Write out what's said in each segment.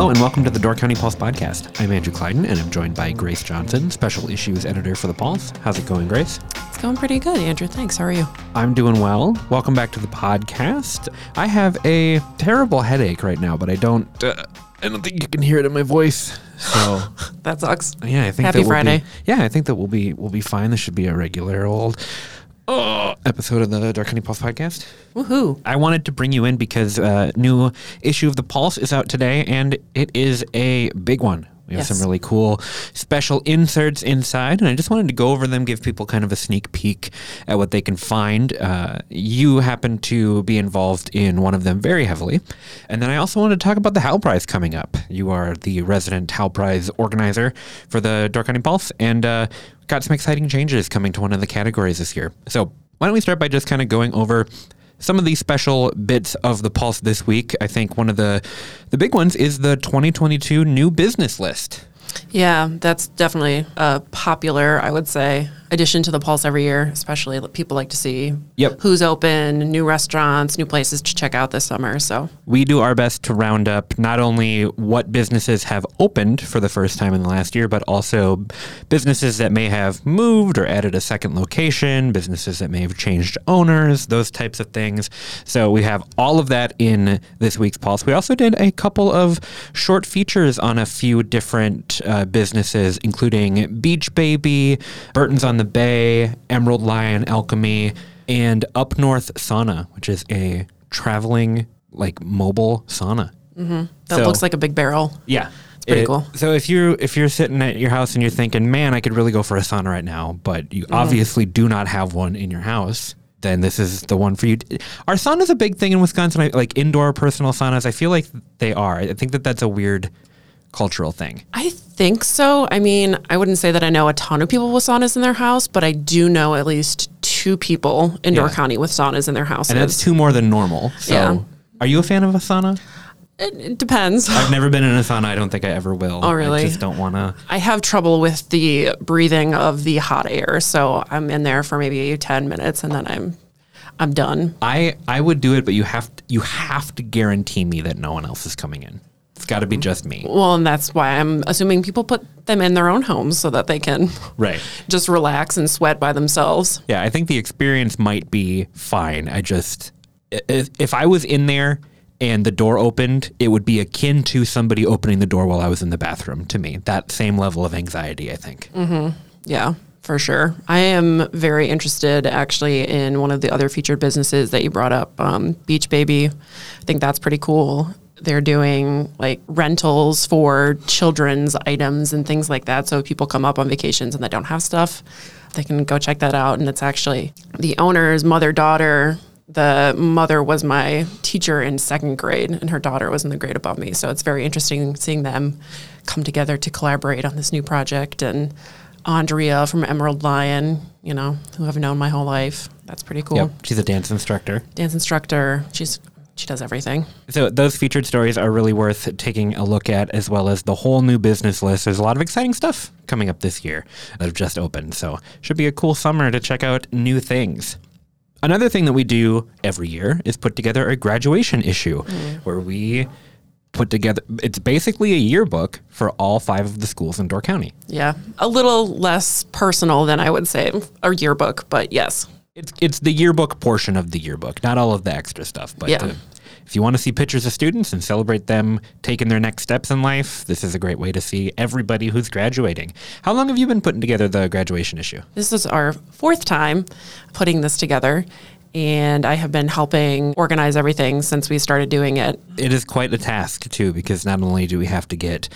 Hello and welcome to the Door County Pulse podcast. I'm Andrew Kleidon and I'm joined by Grace Johnson, special issues editor for the Pulse. How's it going, Grace? It's going pretty good, Andrew. Thanks. How are you? I'm doing well. Welcome back to the podcast. I have a terrible headache right now, but I don't. Uh, I don't think you can hear it in my voice. So That sucks. yeah, I think Happy Friday. Be, yeah, I think that we'll be we'll be fine. This should be a regular old uh, episode of the Door County Pulse podcast. Woohoo. I wanted to bring you in because uh, new issue of the Pulse is out today, and it is a big one. We have Yes. some really cool special inserts inside, and I just wanted to go over them, give people kind of a sneak peek at what they can find. Uh, you happen to be involved in one of them very heavily, and then I also wanted to talk about the Hal Prize coming up. You are the resident Hal Prize organizer for the Door County Pulse, and uh, got some exciting changes coming to one of the categories this year. So why don't we start by just kind of going over some of these special bits of the pulse this week i think one of the the big ones is the 2022 new business list. Yeah, that's definitely a popular, I would say, addition to the Pulse every year, especially people like to see Yep. who's open, new restaurants, new places to check out this summer. So, we do our best to round up not only what businesses have opened for the first time in the last year but also businesses that may have moved or added a second location businesses that may have changed owners those types of things so we have all of that in this week's pulse we also did a couple of short features on a few different uh, businesses including beach baby burton's on the bay emerald lion alchemy and up north sauna which is a traveling like mobile sauna that So- looks like a big barrel. yeah. It's pretty cool. So if you're if you're sitting at your house and you're thinking, "Man, I could really go for a sauna right now," but you Mm-hmm. obviously do not have one in your house, then this is the one for you. Are saunas a big thing in Wisconsin? Like indoor personal saunas? I feel like they are. I think that that's a weird cultural thing. I think so. I mean, I wouldn't say that I know a ton of people with saunas in their house, but I do know at least two people in Door County with saunas in their house. And that's two more than normal. So Yeah. are you a fan of a sauna? it, it depends. I've never been in a sauna. I don't think I ever will. Oh, really? I just don't want to. I have trouble with the breathing of the hot air, so I'm in there for maybe 10 minutes and then I'm I'm done. I I would do it, but you have to, you have to guarantee me that no one else is coming in. It's got to be just me. Well, and that's why I'm assuming people put them in their own homes so that they can Right. just relax and sweat by themselves. Yeah, I think the experience might be fine. I just if, if I was in there and the door opened, it would be akin to somebody opening the door while I was in the bathroom to me. That same level of anxiety, I think. Yeah, for sure. I am very interested actually in one of the other featured businesses that you brought up, um, Beach Baby. I think that's pretty cool. They're doing like rentals for children's items and things like that. So if people come up on vacations and they don't have stuff, they can go check that out. And it's actually the owner's mother daughter. The mother was my teacher in second grade, and her daughter was in the grade above me. So it's very interesting seeing them come together to collaborate on this new project. And Andrea from Emerald Lion, you know, who I've known my whole life. That's pretty cool. Yep, she's a dance instructor. Dance instructor. She's she does everything. So those featured stories are really worth taking a look at, as well as the whole new business list. There's a lot of exciting stuff coming up this year that have just opened, so should be a cool summer to check out new things. Another thing that we do every year is put together a graduation issue mm. where we put together it's basically a yearbook for all five of the schools in Door County. Yeah, a little less personal than I would say a yearbook, but yes, It's it's the yearbook portion of the yearbook, not all of the extra stuff. But Yeah. the- if you want to see pictures of students and celebrate them taking their next steps in life, this is a great way to see everybody who's graduating. How long have you been putting together the graduation issue? this is our fourth time putting this together, and I have been helping organize everything since we started doing it. It is quite a task too, because not only do we have to get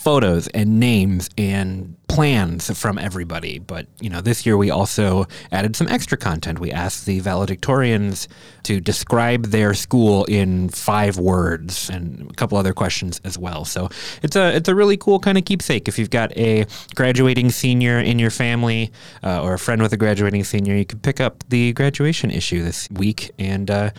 photos and names and plans from everybody. But, you know, this year we also added some extra content. We asked the valedictorians to describe their school in five words and a couple other questions as well. So it's a it's a really cool kind of keepsake. If you've got a graduating senior in your family uh, or a friend with a graduating senior, you can pick up the graduation issue this week and uh,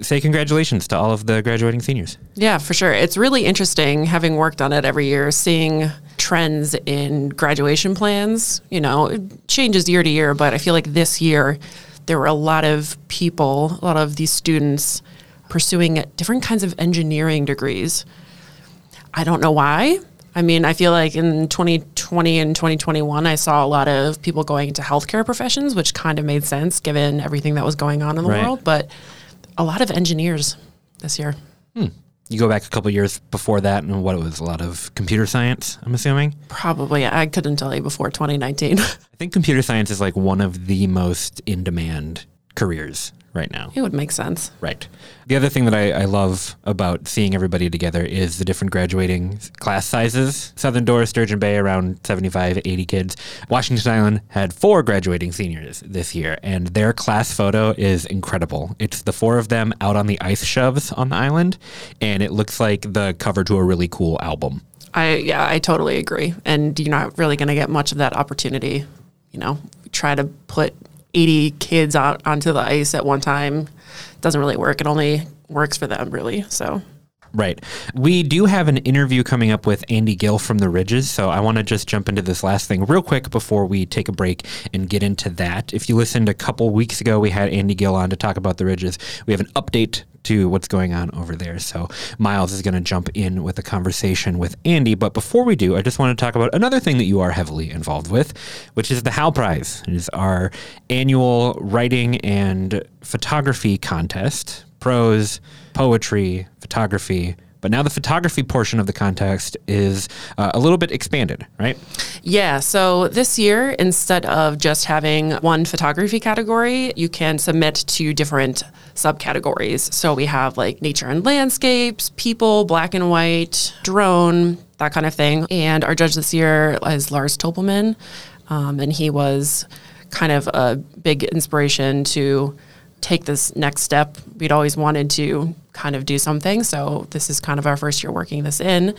say congratulations to all of the graduating seniors. Yeah, for sure. It's really interesting having worked on it every year, seeing trends in graduation plans. You know, it changes year to year, but I feel like this year there were a lot of people, a lot of these students pursuing different kinds of engineering degrees. I don't know why. I mean, I feel like in 2020 and 2021, I saw a lot of people going into healthcare professions, which kind of made sense given everything that was going on in the Right. world. But a lot of engineers this year. Hmm. You go back a couple years before that, and what it was a lot of computer science. I'm assuming. Probably, I couldn't tell you before 2019. I think computer science is like one of the most in demand careers right now. it would make sense. Right. The other thing that I, I love about seeing everybody together is the different graduating class sizes. Southern Door, Sturgeon Bay, around 75, 80 kids. Washington Island had four graduating seniors this year, and their class photo is incredible. It's the four of them out on the ice shoves on the island, and it looks like the cover to a really cool album. I yeah, I totally agree. And you're not really going to get much of that opportunity. You know, try to put 80 kids out onto the ice at one time doesn't really work. It only works for them, really. So Right. We do have an interview coming up with Andy Gill from the Ridges, so I want to just jump into this last thing real quick before we take a break and get into that. If you listened a couple weeks ago, we had Andy Gill on to talk about the Ridges. We have an update to what's going on over there. So Myles is going to jump in with a conversation with Andy. But before we do, I just want to talk about another thing that you are heavily involved with, which is the Hal Prize. It is our annual writing and photography contest. Prose, poetry, photography. But now the photography portion of the contest is uh, a little bit expanded, right? Yeah, so this year, instead of just having one photography category, you can submit to different subcategories. So we have like nature and landscapes, people, black and white, drone, that kind of thing. And our judge this year is Lars Topelmann, um, and he was kind of a big inspiration to take this next step. We'd always wanted to kind of do something. So this is kind of our first year working this in.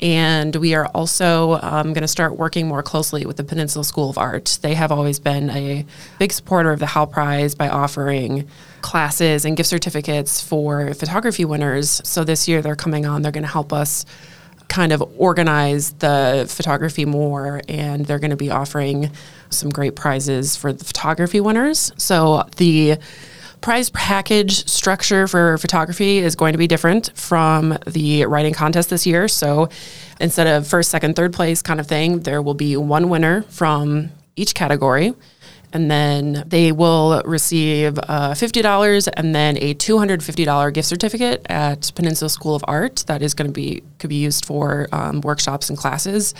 And we are also um, going to start working more closely with the Peninsula School of Art. They have always been a big supporter of the Hal Prize by offering classes and gift certificates for photography winners. So this year they're coming on, they're going to help us kind of organize the photography more and they're going to be offering some great prizes for the photography winners. So the prize package structure for photography is going to be different from the writing contest this year. So instead of first, second, third place kind of thing, there will be one winner from each category. And then they will receive uh, $50 and then a $250 gift certificate at Peninsula School of Art that is going to be could be used for um, workshops and classes.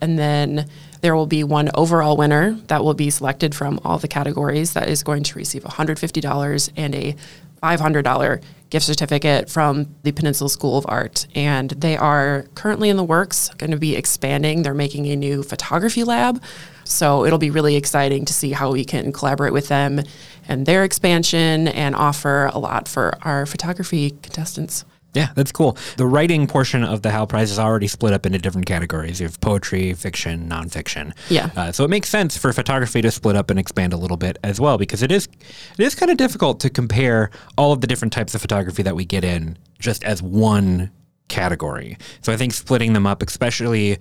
And then there will be one overall winner that will be selected from all the categories that is going to receive $150 and a $500 gift certificate from the Peninsula School of Art. And they are currently in the works, going to be expanding. They're making a new photography lab. So it'll be really exciting to see how we can collaborate with them and their expansion and offer a lot for our photography contestants. Yeah, that's cool. The writing portion of the Hal Prize is already split up into different categories. You have poetry, fiction, nonfiction. Yeah. Uh, so it makes sense for photography to split up and expand a little bit as well, because it is it is kind of difficult to compare all of the different types of photography that we get in just as one category. So I think splitting them up, especially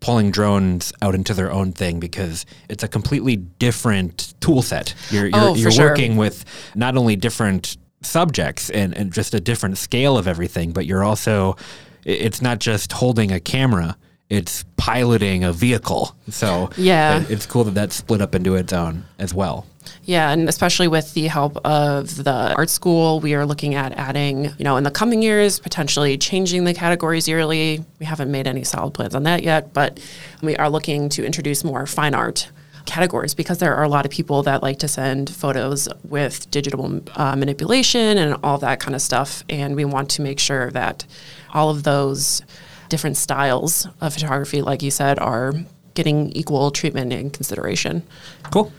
pulling drones out into their own thing because it's a completely different tool set. You're you're, Oh, you're sure. working with not only different subjects and, and just a different scale of everything, but you're also, it's not just holding a camera. It's piloting a vehicle. So Yeah. it- it's cool that that's split up into its own as well. Yeah, and especially with the help of the art school, we are looking at adding, you know, in the coming years, potentially changing the categories yearly. We haven't made any solid plans on that yet, but we are looking to introduce more fine art categories because there are a lot of people that like to send photos with digital uh, manipulation and all that kind of stuff. And we want to make sure that all of those different styles of photography, like you said, are getting equal treatment and consideration. Cool.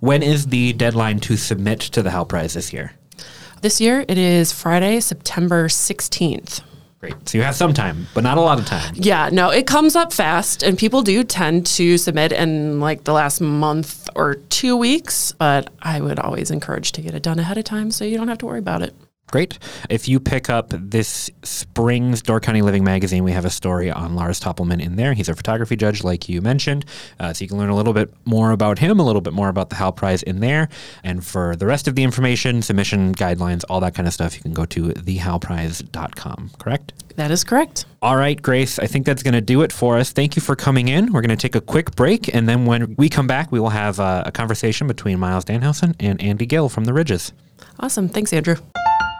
When is the deadline to submit to the Hal Prize this year? This year it is Friday, September 16th. Great. So you have some time, but not a lot of time. Yeah, no, it comes up fast, and people do tend to submit in like the last month or two weeks. But I would always encourage to get it done ahead of time so you don't have to worry about it. Great. If you pick up this spring's Door County Living magazine, we have a story on Lars Topelmann in there. He's a photography judge, like you mentioned. Uh, so you can learn a little bit more about him, a little bit more about the Hal Prize in there. And for the rest of the information, submission guidelines, all that kind of stuff, you can go to thehalprize.com, correct? That is correct. All right, Grace, I think that's going to do it for us. Thank you for coming in. We're going to take a quick break. And then when we come back, we will have uh, a conversation between Myles Dannhausen and Andy Gill from the Ridges. Awesome. Thanks, Andrew.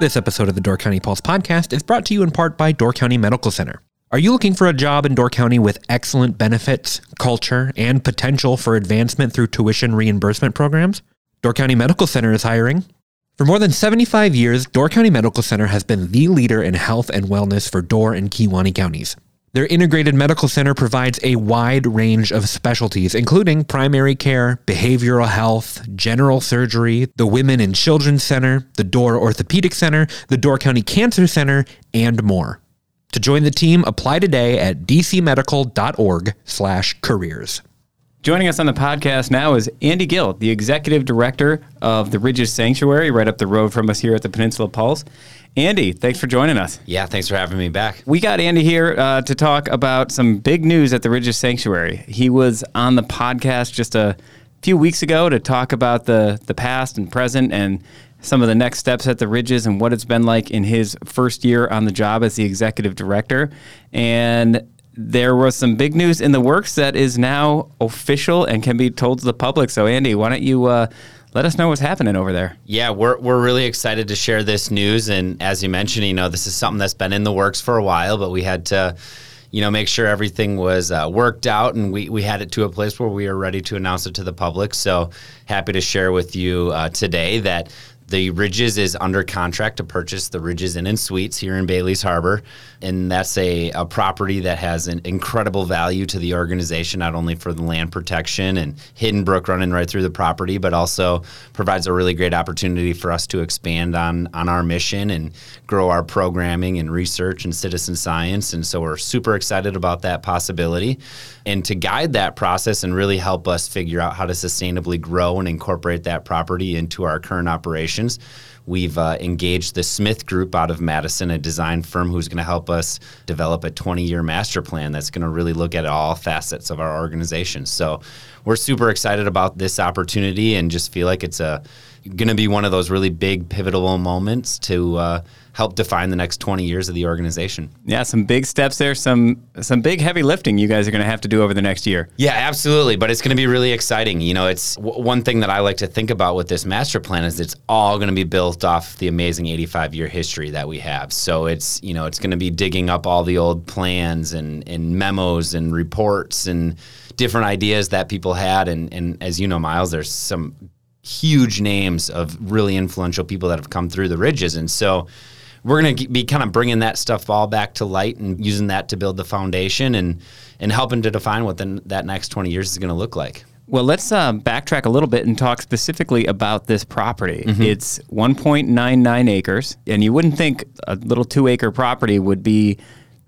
This episode of the Door County Pulse podcast is brought to you in part by Door County Medical Center. Are you looking for a job in Door County with excellent benefits, culture, and potential for advancement through tuition reimbursement programs? Door County Medical Center is hiring. For more than 75 years, Door County Medical Center has been the leader in health and wellness for Door and Kewaunee counties. Their integrated medical center provides a wide range of specialties, including primary care, behavioral health, general surgery, the Women and Children's Center, the Door Orthopedic Center, the Door County Cancer Center, and more. To join the team, apply today at dcmedical.org/careers. Joining us on the podcast now is Andy Gill, the executive director of the Ridges Sanctuary, right up the road from us here at the Peninsula Pulse. Andy, thanks for joining us. Yeah, thanks for having me back. We got Andy here uh, to talk about some big news at the Ridges Sanctuary. He was on the podcast just a few weeks ago to talk about the the past and present and some of the next steps at the Ridges and what it's been like in his first year on the job as the executive director. And there was some big news in the works that is now official and can be told to the public. So, Andy, why don't you uh, let us know what's happening over there? Yeah, we're, we're really excited to share this news. And as you mentioned, you know, this is something that's been in the works for a while, but we had to, you know, make sure everything was uh, worked out and we, we had it to a place where we were ready to announce it to the public. So, happy to share with you uh, today that the Ridges is under contract to purchase the Ridges Inn and Suites here in Bailey's Harbor. And that's a, a property that has an incredible value to the organization, not only for the land protection and Hidden Brook running right through the property, but also provides a really great opportunity for us to expand on, on our mission and grow our programming and research and citizen science. And so we're super excited about that possibility. And to guide that process and really help us figure out how to sustainably grow and incorporate that property into our current operations We've uh, engaged the Smith Group out of Madison, a design firm who's going to help us develop a 20 year master plan that's going to really look at all facets of our organization. So we're super excited about this opportunity and just feel like it's a going to be one of those really big pivotal moments to uh, help define the next 20 years of the organization. Yeah, some big steps there, some some big heavy lifting you guys are going to have to do over the next year. Yeah, absolutely, but it's going to be really exciting. You know, it's w- one thing that I like to think about with this master plan is it's all going to be built off the amazing 85 year history that we have. So it's, you know, it's going to be digging up all the old plans and and memos and reports and different ideas that people had and and as you know, Myles, there's some huge names of really influential people that have come through the ridges. And so we're going to be kind of bringing that stuff all back to light and using that to build the foundation and, and helping to define what that next 20 years is going to look like. Well, let's uh, backtrack a little bit and talk specifically about this property. Mm-hmm. It's 1.99 acres, and you wouldn't think a little two acre property would be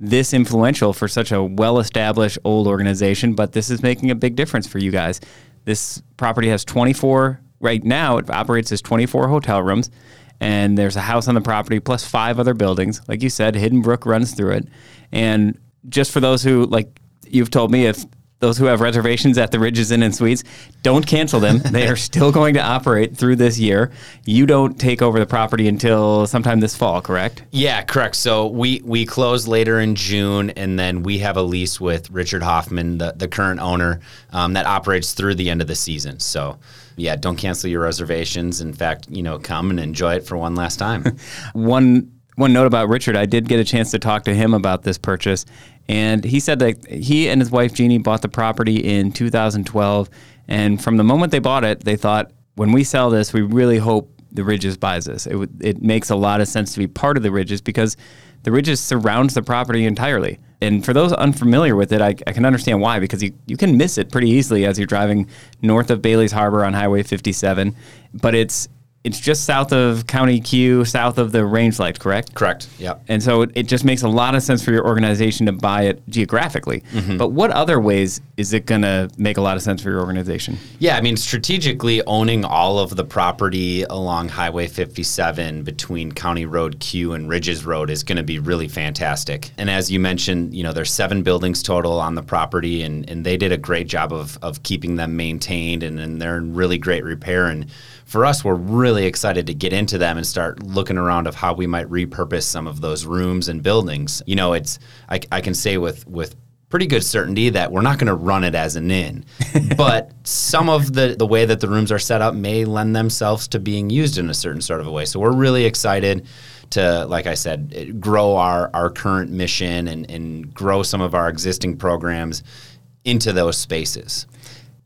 this influential for such a well established old organization, but this is making a big difference for you guys. This property has 24 right now it operates as 24 hotel rooms and there's a house on the property plus five other buildings like you said hidden brook runs through it and just for those who like you've told me if those who have reservations at the Ridges Inn and Suites, don't cancel them. they are still going to operate through this year. You don't take over the property until sometime this fall, correct? Yeah, correct. So we we close later in June, and then we have a lease with Richard Hoffman, the, the current owner, um, that operates through the end of the season. So yeah, don't cancel your reservations. In fact, you know, come and enjoy it for one last time. one one note about Richard, I did get a chance to talk to him about this purchase, and he said that he and his wife Jeannie bought the property in 2012, and from the moment they bought it, they thought, when we sell this, we really hope the Ridges buys this. It, it makes a lot of sense to be part of the Ridges because the Ridges surrounds the property entirely. And for those unfamiliar with it, I, I can understand why because you, you can miss it pretty easily as you're driving north of Bailey's Harbor on Highway 57. But it's it's just south of County Q, south of the range light, correct? Correct. Yep. And so it, it just makes a lot of sense for your organization to buy it geographically. Mm-hmm. But what other ways is it going to make a lot of sense for your organization? Yeah, I mean, strategically owning all of the property along Highway 57 between County Road Q and Ridges Road is going to be really fantastic. And as you mentioned, you know, there's seven buildings total on the property, and, and they did a great job of, of keeping them maintained, and, and they're in really great repair. And for us, we're really excited to get into them and start looking around of how we might repurpose some of those rooms and buildings. You know, it's I, I can say with with pretty good certainty that we're not going to run it as an inn, but some of the the way that the rooms are set up may lend themselves to being used in a certain sort of a way. So we're really excited to, like I said, grow our our current mission and and grow some of our existing programs into those spaces.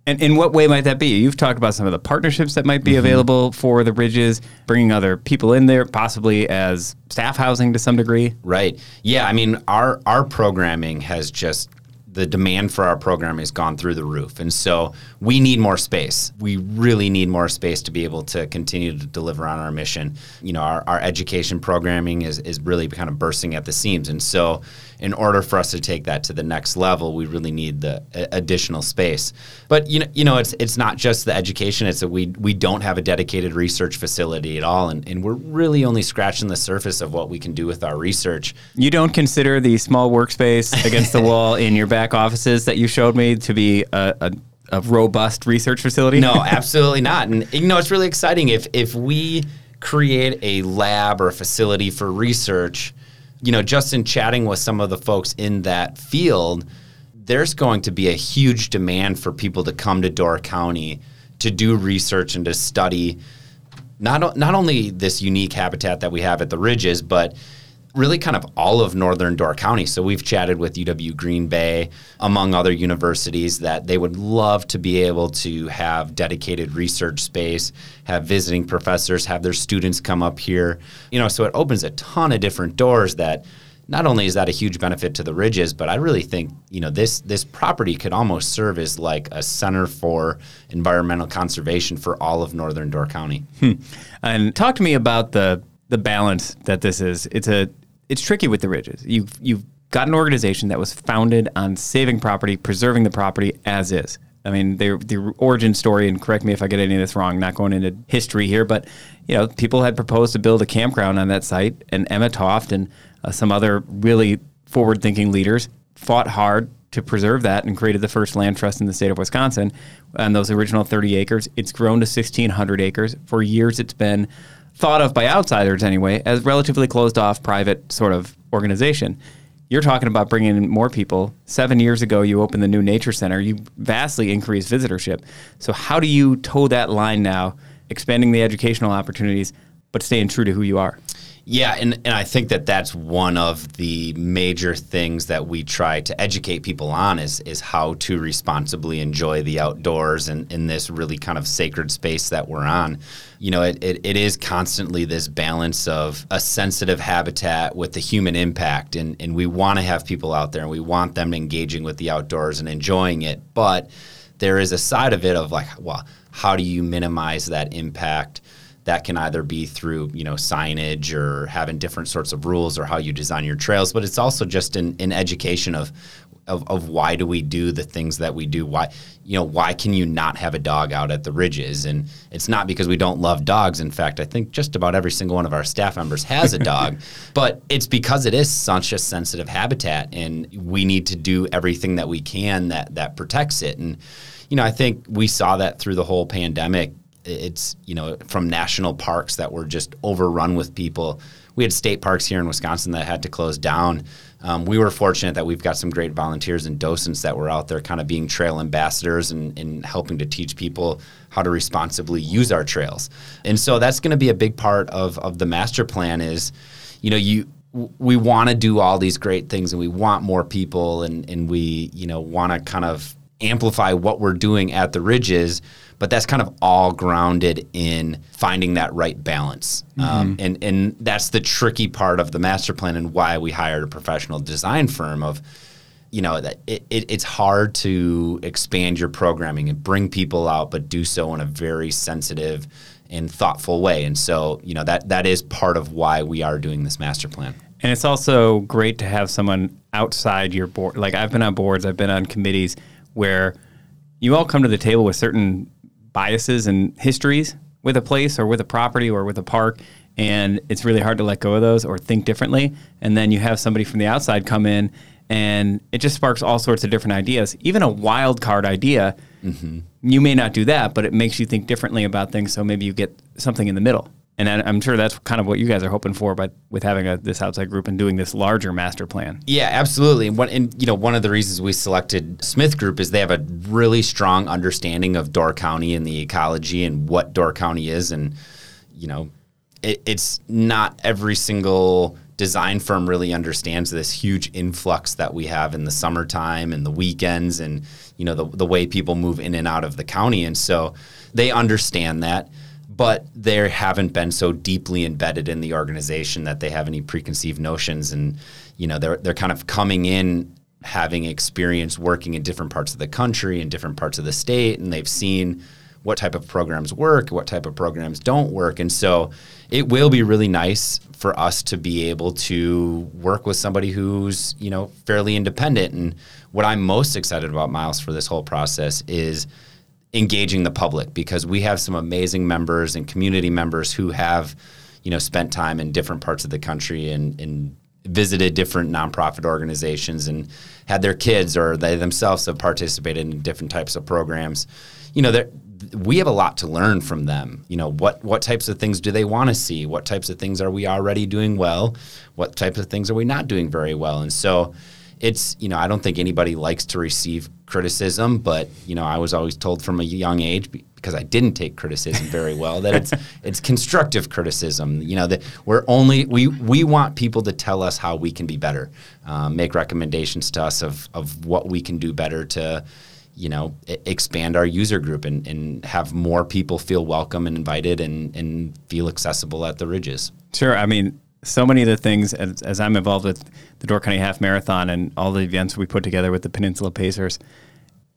And in what way might that be? You've talked about some of the partnerships that might be mm-hmm. available for the Ridges, bringing other people in there, possibly as staff housing to some degree. Right. Yeah. I mean, our our programming has just the demand for our programming has gone through the roof, and so we need more space. We really need more space to be able to continue to deliver on our mission. You know, our, our education programming is is really kind of bursting at the seams, and so in order for us to take that to the next level, we really need the additional space. But you know, you know, it's it's not just the education. It's that we we don't have a dedicated research facility at all, and, and we're really only scratching the surface of what we can do with our research. You don't consider the small workspace against the wall in your back offices that you showed me to be a, a, a robust research facility? No, absolutely not. And you know, it's really exciting if if we create a lab or a facility for research. You know, just in chatting with some of the folks in that field, there's going to be a huge demand for people to come to Door County to do research and to study not not only this unique habitat that we have at the ridges, but really kind of all of northern Door County. So we've chatted with UW Green Bay, among other universities, that they would love to be able to have dedicated research space, have visiting professors, have their students come up here. You know, so it opens a ton of different doors that not only is that a huge benefit to the ridges, but I really think you know this this property could almost serve as like a center for environmental conservation for all of northern Door County. Hmm. And talk to me about the the balance that this is. It's a it's tricky with the ridges. You've you've got an organization that was founded on saving property, preserving the property as is. I mean, the the origin story, and correct me if I get any of this wrong. Not going into history here, but you know, people had proposed to build a campground on that site, and Emma Toft and uh, some other really forward-thinking leaders fought hard to preserve that and created the first land trust in the state of Wisconsin on those original 30 acres. It's grown to 1,600 acres. For years, it's been thought of by outsiders anyway as relatively closed off private sort of organization. You're talking about bringing in more people. Seven years ago, you opened the new nature center. You vastly increased visitorship. So, how do you toe that line now, expanding the educational opportunities, but staying true to who you are? Yeah, and, and I think that that's one of the major things that we try to educate people on is is how to responsibly enjoy the outdoors and in this really kind of sacred space that we're on. You know, it, it, it is constantly this balance of a sensitive habitat with the human impact and, and we want to have people out there and we want them engaging with the outdoors and enjoying it. But there is a side of it of like, well, how do you minimize that impact? That can either be through you know signage or having different sorts of rules or how you design your trails but it's also just in, in education of, of of why do we do the things that we do? Why you know why can you not have a dog out at the ridges? And it's not because we don't love dogs. In fact i think just about every single one of our staff members has a dog but it's because it is such a sensitive habitat and we need to do everything that we can that that protects it. And you know i think we saw that through the whole pandemic it's you know from national parks that were just overrun with people. We had state parks here in Wisconsin that had to close down. Um, we were fortunate that we've got some great volunteers and docents that were out there, kind of being trail ambassadors and, and helping to teach people how to responsibly use our trails. And so that's going to be a big part of of the master plan. Is you know you we want to do all these great things and we want more people and and we you know want to kind of amplify what we're doing at the ridges but that's kind of all grounded in finding that right balance. Um, and and that's the tricky part of the master plan and why we hired a professional design firm of you know that it, it, it's hard to expand your programming and bring people out but do so in a very sensitive and thoughtful way. And so you know that that is part of why we are doing this master plan. And it's also great to have someone outside your board. Like I've been on boards, I've been on committees where you all come to the table with certain biases and histories with a place or with a property or with a park. And it's really hard to let go of those or think differently. And then you have somebody from the outside come in and it just sparks all sorts of different ideas. Even a wild card idea, mm-hmm. you may not do that, but it makes you think differently about things. So maybe you get something in the middle. And I'm sure that's kind of what you guys are hoping for, but with having a, this outside group and doing this larger master plan. Yeah, absolutely. And, one, and you know, one of the reasons we selected Smith Group is they have a really strong understanding of Door County and the ecology and what Door County is, and you know, it, it's not every single design firm really understands this huge influx that we have in the summertime and the weekends, and you know, the the way people move in and out of the county, and so they understand that but they haven't been so deeply embedded in the organization that they have any preconceived notions. And you know they're they're kind of coming in having experience working in different parts of the country and different parts of the state. And they've seen what type of programs work what type of programs don't work. And so it will be really nice for us to be able to work with somebody who's you know fairly independent. And what I'm most excited about Myles for this whole process is engaging the public because we have some amazing members and community members who have, you know, spent time in different parts of the country and, and visited different nonprofit organizations and had their kids or they themselves have participated in different types of programs. You know, we have a lot to learn from them. You know, what what types of things do they want to see? What types of things are we already doing well? What types of things are we not doing very well? And so it's you know I don't think anybody likes to receive criticism, but you know I was always told from a young age because I didn't take criticism very well that it's it's constructive criticism. You know that we're only we we want people to tell us how we can be better, um, make recommendations to us of of what we can do better to you know expand our user group and, and have more people feel welcome and invited and, and feel accessible at the ridges. Sure. I mean, so many of the things as, as I'm involved with the Door County Half Marathon and all the events we put together with the Peninsula Pacers,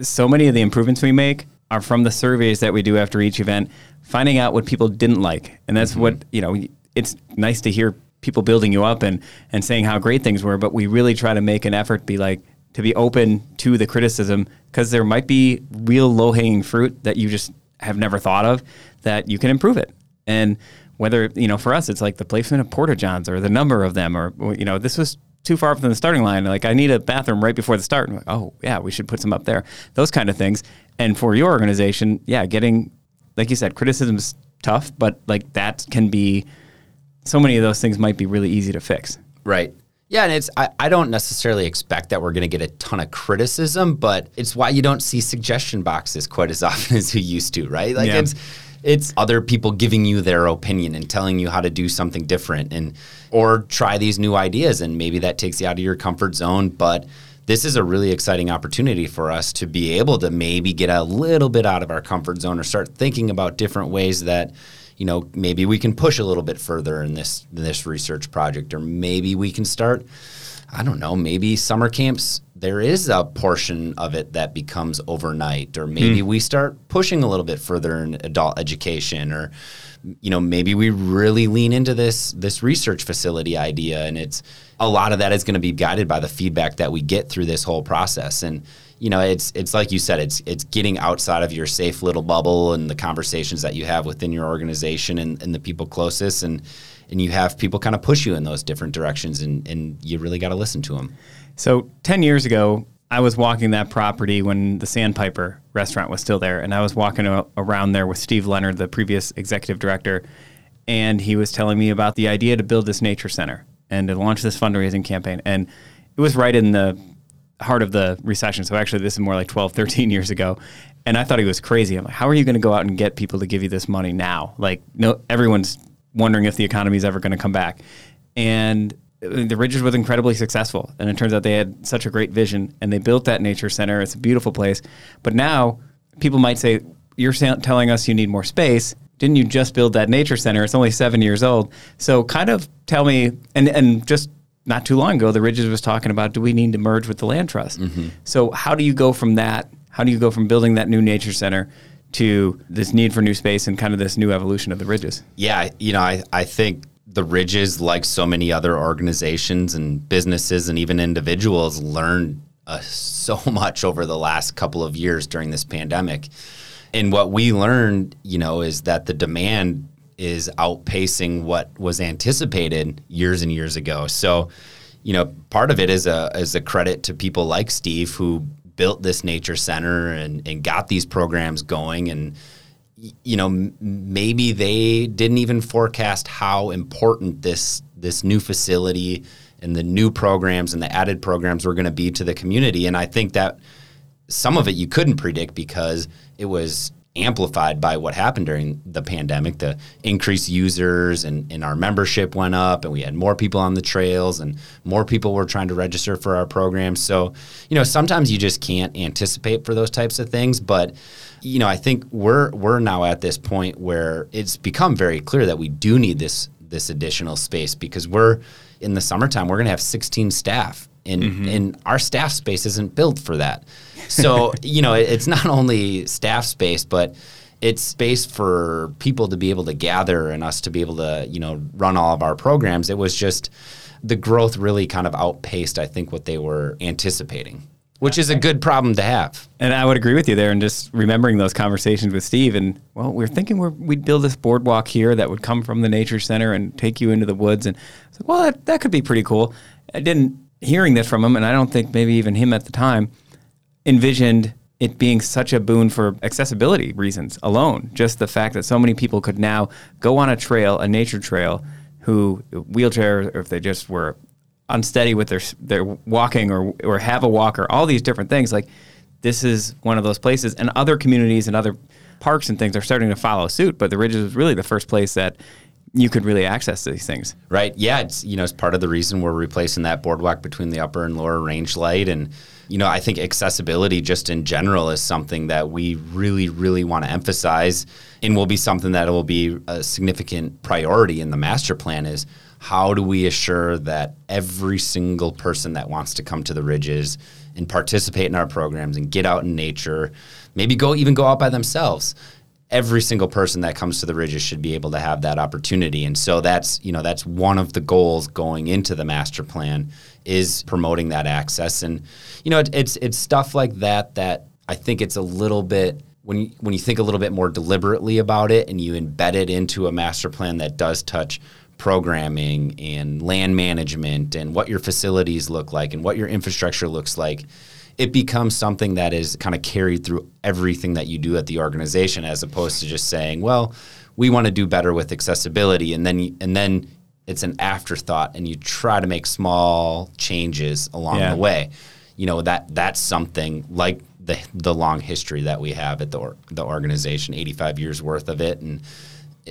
so many of the improvements we make are from the surveys that we do after each event, finding out what people didn't like. And that's what, mm-hmm. you know, it's nice to hear people building you up and, and saying how great things were, but we really try to make an effort be like, to be open to the criticism because there might be real low hanging fruit that you just have never thought of that you can improve it. And whether, you know, for us, it's like the placement of porta johns or the number of them or, you know, this was too far from the starting line. Like, I need a bathroom right before the start. And like, oh, yeah, we should put some up there. Those kind of things. And for your organization, yeah, getting, like you said, criticism's tough, but like that can be, so many of those things might be really easy to fix. Right. Yeah, and it's I, I don't necessarily expect that we're going to get a ton of criticism, but it's why you don't see suggestion boxes quite as often as you used to, right? Like Yeah. it's it's other people giving you their opinion and telling you how to do something different and or try these new ideas and maybe that takes you out of your comfort zone, but this is a really exciting opportunity for us to be able to maybe get a little bit out of our comfort zone or start thinking about different ways that you know maybe we can push a little bit further in this in this research project or maybe we can start I don't know, maybe summer camps, there is a portion of it that becomes overnight, or maybe hmm. we start pushing a little bit further in adult education, or you know, maybe we really lean into this this research facility idea, and it's a lot of that is going to be guided by the feedback that we get through this whole process, and you know, it's it's like you said, it's it's getting outside of your safe little bubble and the conversations that you have within your organization and, and the people closest, and and you have people kind of push you in those different directions, and, and you really got to listen to them. So 10 years ago, I was walking that property when the Sandpiper restaurant was still there. And I was walking a- around there with Steve Leonard, the previous executive director. And he was telling me about the idea to build this nature center and to launch this fundraising campaign. And it was right in the heart of the recession. So actually, this is more like 12, 13 years ago. And I thought he was crazy. I'm like, how are you going to go out and get people to give you this money now? Like, no, everyone's wondering if the economy is ever going to come back. And uh, the Ridges was incredibly successful, and it turns out they had such a great vision, and they built that nature center. It's a beautiful place, but now people might say, "You're telling us you need more space." Didn't you just build that nature center? It's only seven years old. So, kind of tell me, and and just not too long ago, the Ridges was talking about, do we need to merge with the land trust? Mm-hmm. So, how do you go from that? How do you go from building that new nature center to this need for new space and kind of this new evolution of the Ridges? Yeah, you know, I, I think the Ridges, like so many other organizations and businesses and even individuals, learned uh, so much over the last couple of years during this pandemic. And what we learned, you know, is that the demand is outpacing what was anticipated years and years ago. So, you know, part of it is a is a credit to people like Steve who built this nature center and, and got these programs going and you know maybe they didn't even forecast how important this this new facility and the new programs and the added programs were going to be to the community. And I think that some of it you couldn't predict because it was amplified by what happened during the pandemic. The increased users and, and our membership went up, and we had more people on the trails, and more people were trying to register for our programs. So, you know, sometimes you just can't anticipate for those types of things. But, you know, I think we're we're now at this point where it's become very clear that we do need this this additional space because we're in the summertime we're going to have 16 staff and mm-hmm. and our staff space isn't built for that. So you know, it, it's not only staff space, but it's space for people to be able to gather and us to be able to you know run all of our programs. It was just the growth really kind of outpaced, I think, what they were anticipating, which is a good problem to have. And I would agree with you there. And just remembering those conversations with Steve, and well, we are thinking we're, we'd build this boardwalk here that would come from the nature center and take you into the woods. And I was like, well, that, that could be pretty cool. I didn't hearing this from him, and I don't think maybe even him at the time envisioned it being such a boon for accessibility reasons alone. Just the fact that so many people could now go on a trail, a nature trail, who wheelchair or if they just were unsteady with their their walking or or have a walker, all these different things. Like this is one of those places, and other communities and other parks and things are starting to follow suit. But the Ridges was really the first place that you could really access these things. Right. Yeah. It's you know it's part of the reason we're replacing that boardwalk between the upper and lower range light, and you know I think accessibility just in general is something that we really really want to emphasize, and will be something that will be a significant priority in the master plan. Is how do we assure that every single person that wants to come to the ridges and participate in our programs and get out in nature, maybe go even go out by themselves every single person that comes to the ridges should be able to have that opportunity. And so that's you know that's one of the goals going into the master plan is promoting that access. And you know it, it's it's stuff like that that I think it's a little bit when you, when you think a little bit more deliberately about it and you embed it into a master plan that does touch programming and land management and what your facilities look like and what your infrastructure looks like it becomes something that is kind of carried through everything that you do at the organization as opposed to just saying well we want to do better with accessibility and then and then it's an afterthought and you try to make small changes along Yeah. the way you know that that's something like the the long history that we have at the or, the organization 85 years worth of it and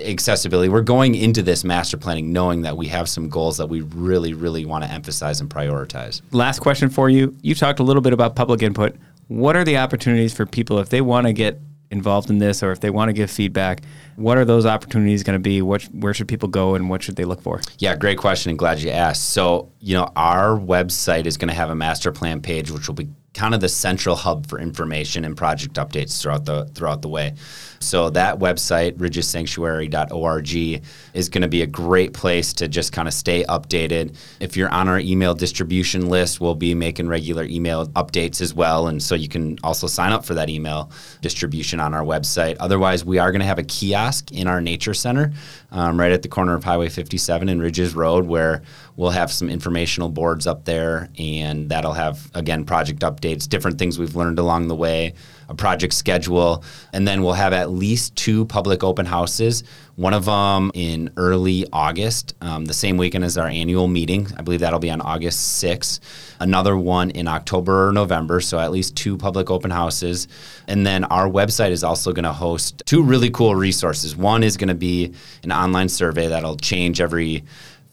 accessibility we're going into this master planning knowing that we have some goals that we really really want to emphasize and prioritize Last question for you. You talked a little bit about public input. What are the opportunities for people if they want to get involved in this or if they want to give feedback? What are those opportunities going to be? What, where should people go and what should they look for? Yeah, great question and glad you asked. So, you know, our website is going to have a master plan page, which will be kind of the central hub for information and project updates throughout the throughout the way. So that website, ridgessanctuary.org, is going to be a great place to just kind of stay updated. If you're on our email distribution list, we'll be making regular email updates as well. And so you can also sign up for that email distribution on our website. Otherwise, we are going to have a kiosk in our nature center um, right at the corner of Highway 57 and Ridges Road where we'll have some informational boards up there and that'll have, again, project updates, different things we've learned along the way a project schedule, and then we'll have at least two public open houses. One of them in early August, um, the same weekend as our annual meeting. I believe that'll be on August 6th. Another one in October or November, so at least two public open houses. And then our website is also going to host two really cool resources. One is going to be an online survey that'll change every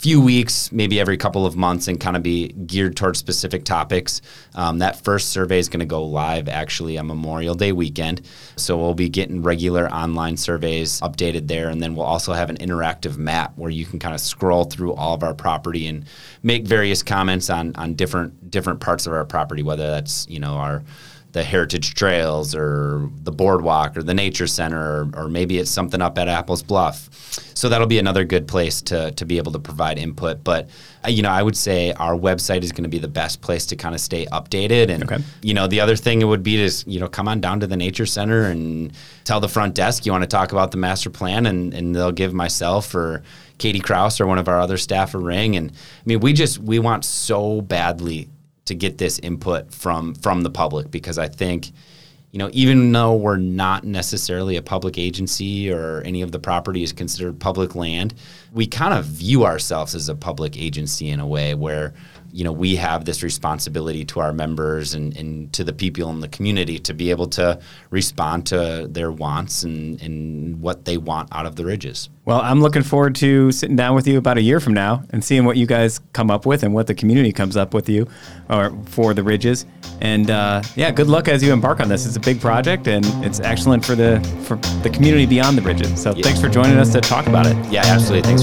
few weeks, maybe every couple of months, and kind of be geared towards specific topics. Um, that first survey is going to go live actually on Memorial Day weekend. So we'll be getting regular online surveys updated there. And then we'll also have an interactive map where you can kind of scroll through all of our property and make various comments on, on different different parts of our property, whether that's, you know, our the heritage trails or the boardwalk or the nature center or, or, maybe it's something up at Apples Bluff. So that'll be another good place to to be able to provide input. But uh, you know, I would say our website is going to be the best place to kind of stay updated. And okay. you know, the other thing it would be to you know come on down to the nature center and tell the front desk you want to talk about the master plan, and and they'll give myself or Katie Kraus or one of our other staff a ring. And I mean, we just we want so badly to get this input from from the public because I think you know even though we're not necessarily a public agency or any of the property is considered public land we kind of view ourselves as a public agency in a way where you know we have this responsibility to our members and, and to the people in the community to be able to respond to their wants and, and what they want out of the ridges. Well i'm looking forward to sitting down with you about a year from now and seeing what you guys come up with and what the community comes up with you or for the ridges. And uh, yeah good luck as you embark on this. It's a big project and it's excellent for the for the community beyond the ridges. So yeah. thanks for joining us to talk about it. Yeah absolutely. Thanks